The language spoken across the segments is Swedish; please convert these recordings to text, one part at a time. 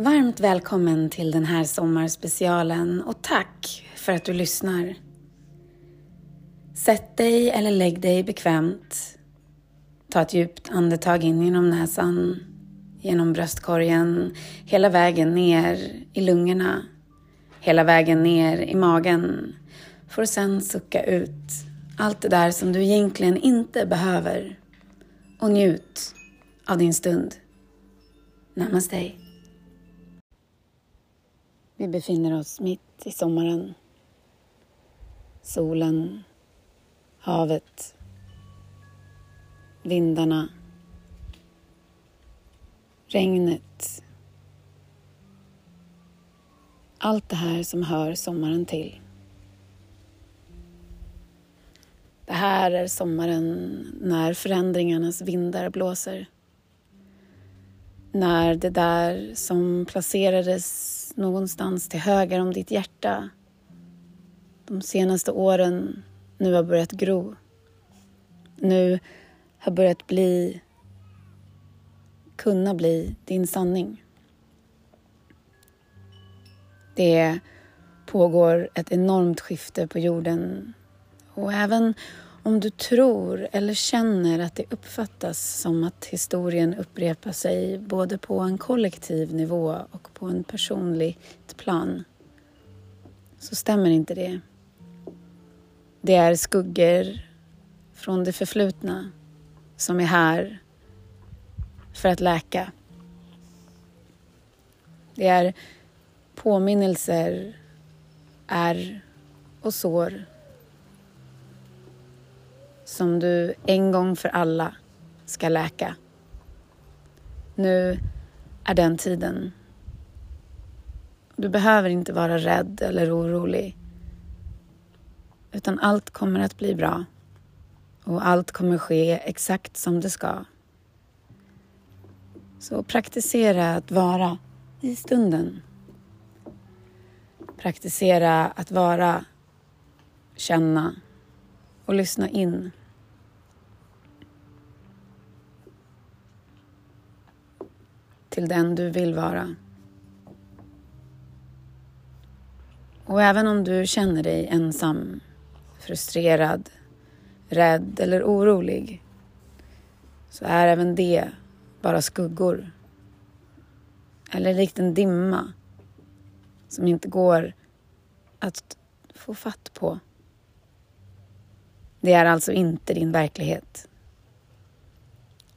Varmt välkommen till den här sommarspecialen och tack för att du lyssnar. Sätt dig eller lägg dig bekvämt. Ta ett djupt andetag in genom näsan, genom bröstkorgen, hela vägen ner i lungorna, hela vägen ner i magen. För att sen sucka ut allt det där som du egentligen inte behöver. Och njut av din stund. Namaste. Vi befinner oss mitt i sommaren. Solen, havet, vindarna, regnet. Allt det här som hör sommaren till. Det här är sommaren när förändringarnas vindar blåser. När det där som placerades någonstans till höger om ditt hjärta de senaste åren nu har börjat gro. Nu har börjat bli, kunna bli din sanning. Det pågår ett enormt skifte på jorden och även om du tror eller känner att det uppfattas som att historien upprepar sig både på en kollektiv nivå och på en personligt plan så stämmer inte det. Det är skuggor från det förflutna som är här för att läka. Det är påminnelser, är och sår som du en gång för alla ska läka. Nu är den tiden. Du behöver inte vara rädd eller orolig. Utan allt kommer att bli bra. Och allt kommer ske exakt som det ska. Så praktisera att vara i stunden. Praktisera att vara, känna och lyssna in. Till den du vill vara. Och även om du känner dig ensam, frustrerad, rädd eller orolig så är även det bara skuggor. Eller likt en dimma som inte går att få fatt på. Det är alltså inte din verklighet.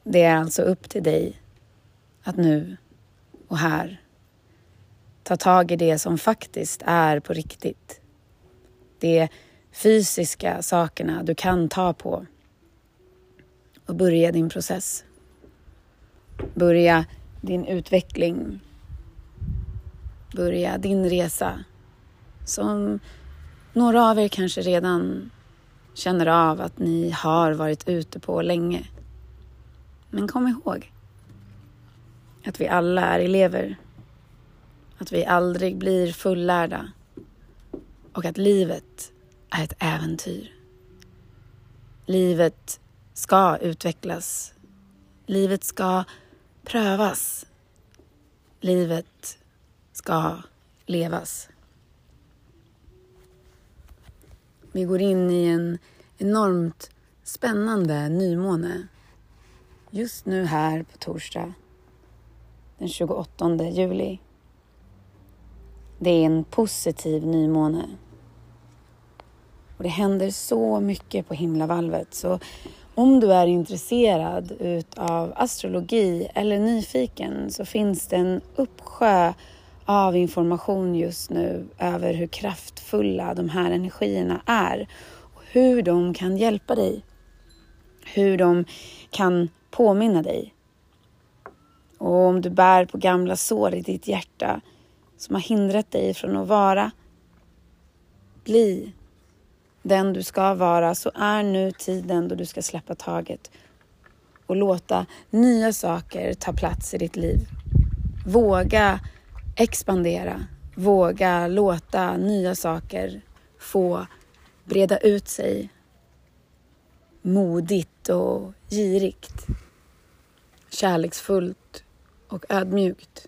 Det är alltså upp till dig att nu och här ta tag i det som faktiskt är på riktigt. De fysiska sakerna du kan ta på och börja din process. Börja din utveckling. Börja din resa som några av er kanske redan känner av att ni har varit ute på länge. Men kom ihåg att vi alla är elever. Att vi aldrig blir fullärda. Och att livet är ett äventyr. Livet ska utvecklas. Livet ska prövas. Livet ska levas. Vi går in i en enormt spännande nymåne. Just nu här på torsdag den 28 juli. Det är en positiv nymåne. Och det händer så mycket på himlavalvet så om du är intresserad utav astrologi eller nyfiken så finns det en uppsjö av information just nu över hur kraftfulla de här energierna är och hur de kan hjälpa dig. Hur de kan påminna dig. Och om du bär på gamla sår i ditt hjärta som har hindrat dig från att vara, bli den du ska vara så är nu tiden då du ska släppa taget och låta nya saker ta plats i ditt liv. Våga expandera. Våga låta nya saker få breda ut sig modigt och girigt, kärleksfullt och ödmjukt.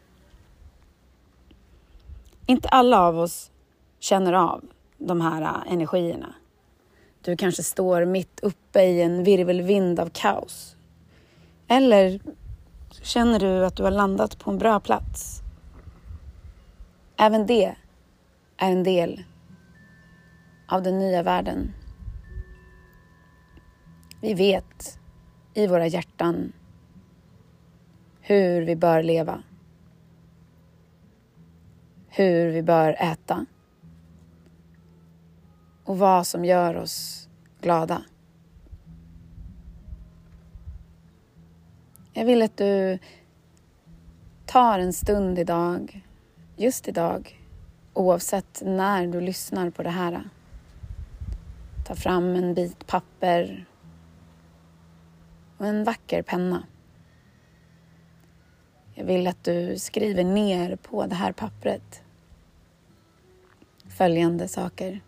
inte alla av oss känner av de här äh, energierna. Du kanske står mitt uppe i en virvelvind av kaos. Eller känner du att du har landat på en bra plats. Även det är en del av den nya världen. Vi vet i våra hjärtan hur vi bör leva. Hur vi bör äta. Och vad som gör oss glada. Jag vill att du tar en stund idag, just idag, oavsett när du lyssnar på det här. Ta fram en bit papper och en vacker penna. Jag vill att du skriver ner på det här pappret följande saker.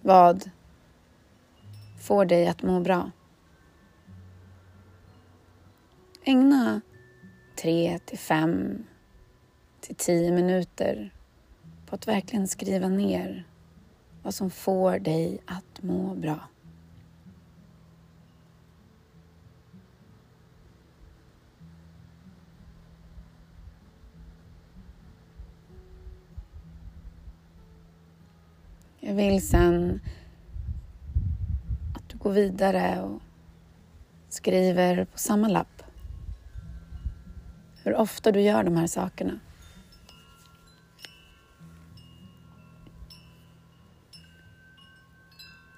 Vad får dig att må bra? Ägna tre till fem till tio minuter på att verkligen skriva ner vad som får dig att må bra. Jag vill sen att du går vidare och skriver på samma lapp hur ofta du gör de här sakerna.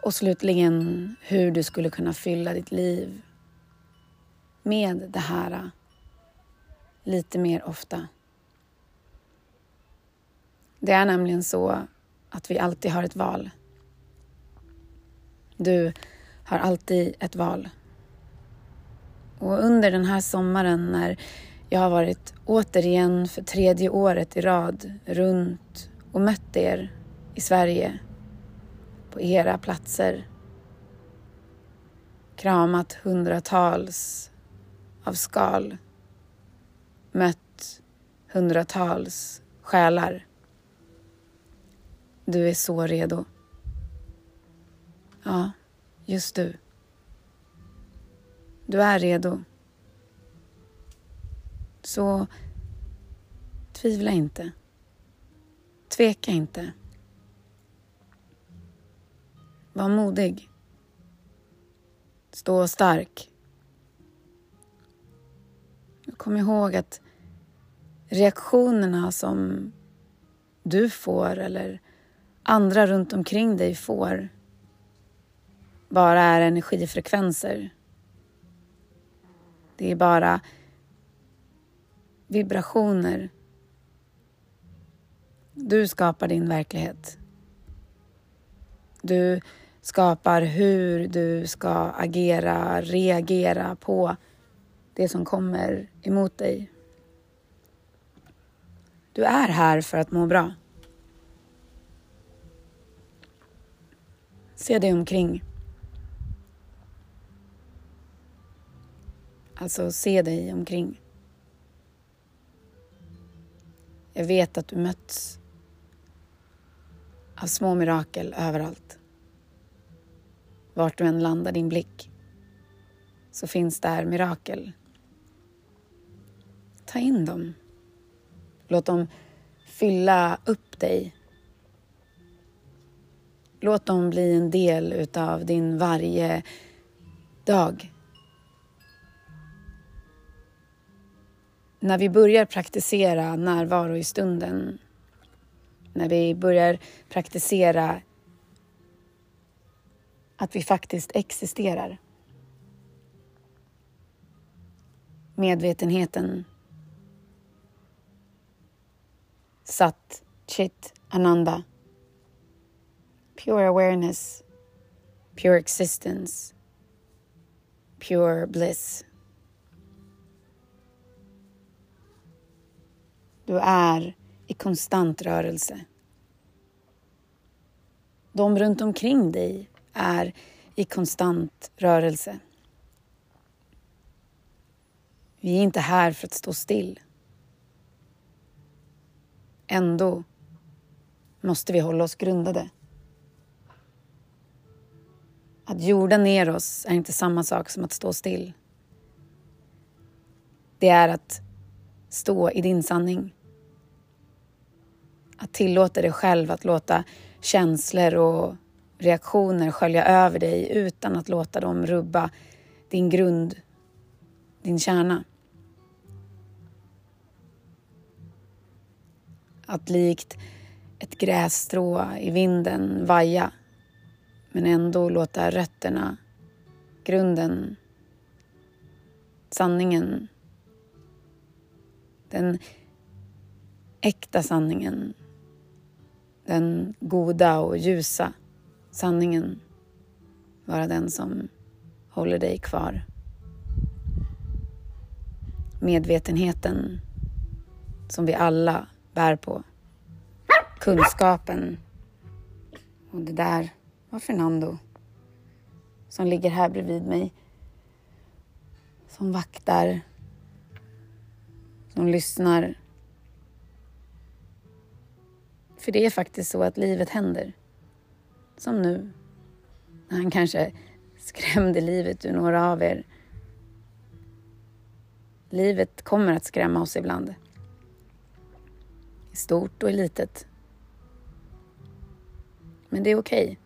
Och slutligen hur du skulle kunna fylla ditt liv med det här lite mer ofta. Det är nämligen så att vi alltid har ett val. Du har alltid ett val. Och under den här sommaren när jag har varit återigen för tredje året i rad runt och mött er i Sverige på era platser. Kramat hundratals av skal. Mött hundratals själar. Du är så redo. Ja, just du. Du är redo. Så tvivla inte. Tveka inte. Var modig. Stå stark. Kom ihåg att reaktionerna som du får eller andra runt omkring dig får bara är energifrekvenser. Det är bara vibrationer. Du skapar din verklighet. Du skapar hur du ska agera, reagera på det som kommer emot dig. Du är här för att må bra. Se dig omkring. Alltså, se dig omkring. Jag vet att du möts av små mirakel överallt. Vart du än landar din blick så finns där mirakel. Ta in dem. Låt dem fylla upp dig. Låt dem bli en del utav din varje dag. När vi börjar praktisera närvaro i stunden, när vi börjar praktisera att vi faktiskt existerar. Medvetenheten. Sat, Chit, Ananda. Pure awareness. Pure existence. Pure bliss. Du är i konstant rörelse. De runt omkring dig är i konstant rörelse. Vi är inte här för att stå still. Ändå måste vi hålla oss grundade. Att jorda ner oss är inte samma sak som att stå still. Det är att stå i din sanning. Att tillåta dig själv att låta känslor och reaktioner skölja över dig utan att låta dem rubba din grund, din kärna. Att likt ett grässtrå i vinden vaja men ändå låta rötterna, grunden, sanningen, den äkta sanningen, den goda och ljusa sanningen vara den som håller dig kvar. Medvetenheten som vi alla bär på. Kunskapen. Och det där var Fernando som ligger här bredvid mig. Som vaktar. Som lyssnar. För det är faktiskt så att livet händer. Som nu. När han kanske skrämde livet ur några av er. Livet kommer att skrämma oss ibland. I stort och i litet. Men det är okej. Okay.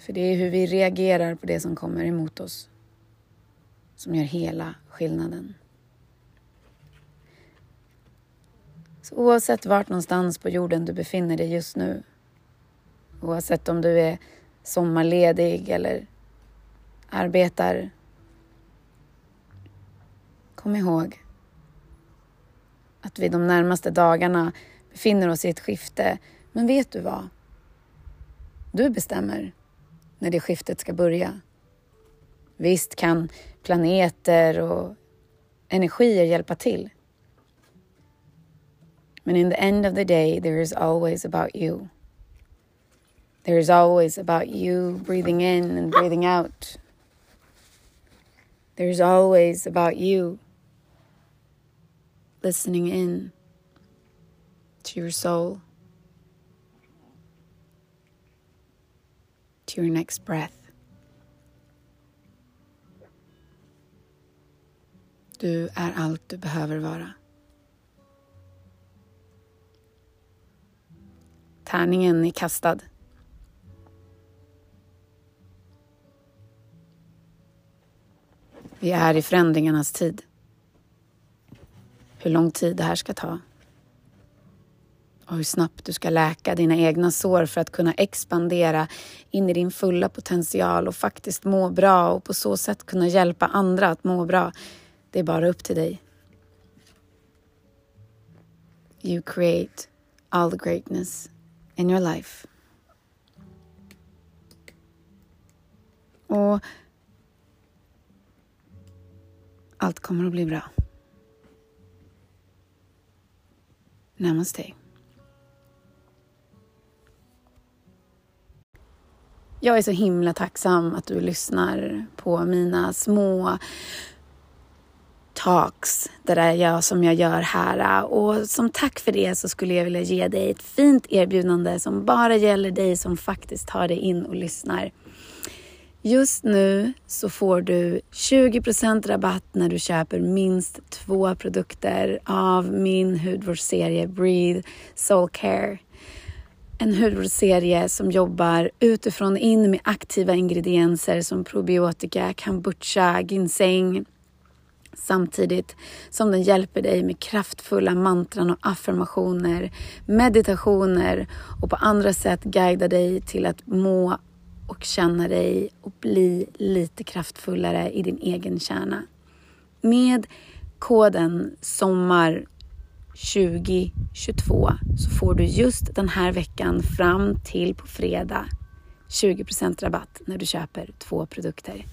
För det är hur vi reagerar på det som kommer emot oss som gör hela skillnaden. Så oavsett vart någonstans på jorden du befinner dig just nu, oavsett om du är sommarledig eller arbetar, kom ihåg att vi de närmaste dagarna befinner oss i ett skifte. Men vet du vad? Du bestämmer när det skiftet ska börja. Visst kan planeter och energier hjälpa till. Men in the end of the day there is always about you. There is always about you breathing in and breathing out. There's always about you listening in to your soul. To your next breath. Du är allt du behöver vara. Tärningen är kastad. Vi är i förändringarnas tid. Hur lång tid det här ska ta och hur snabbt du ska läka dina egna sår för att kunna expandera in i din fulla potential och faktiskt må bra och på så sätt kunna hjälpa andra att må bra. Det är bara upp till dig. You create all the greatness in your life. Och allt kommer att bli bra. Namaste. Jag är så himla tacksam att du lyssnar på mina små talks. Det där jag, som jag gör här. Och som tack för det så skulle jag vilja ge dig ett fint erbjudande som bara gäller dig som faktiskt tar dig in och lyssnar. Just nu så får du 20% rabatt när du köper minst två produkter av min hudvårdsserie Breathe Soul Care en hudvårdsserie som jobbar utifrån in med aktiva ingredienser som probiotika, kombucha, ginseng samtidigt som den hjälper dig med kraftfulla mantran och affirmationer, meditationer och på andra sätt guidar dig till att må och känna dig och bli lite kraftfullare i din egen kärna. Med koden SOMMAR 2022 så får du just den här veckan fram till på fredag 20% rabatt när du köper två produkter.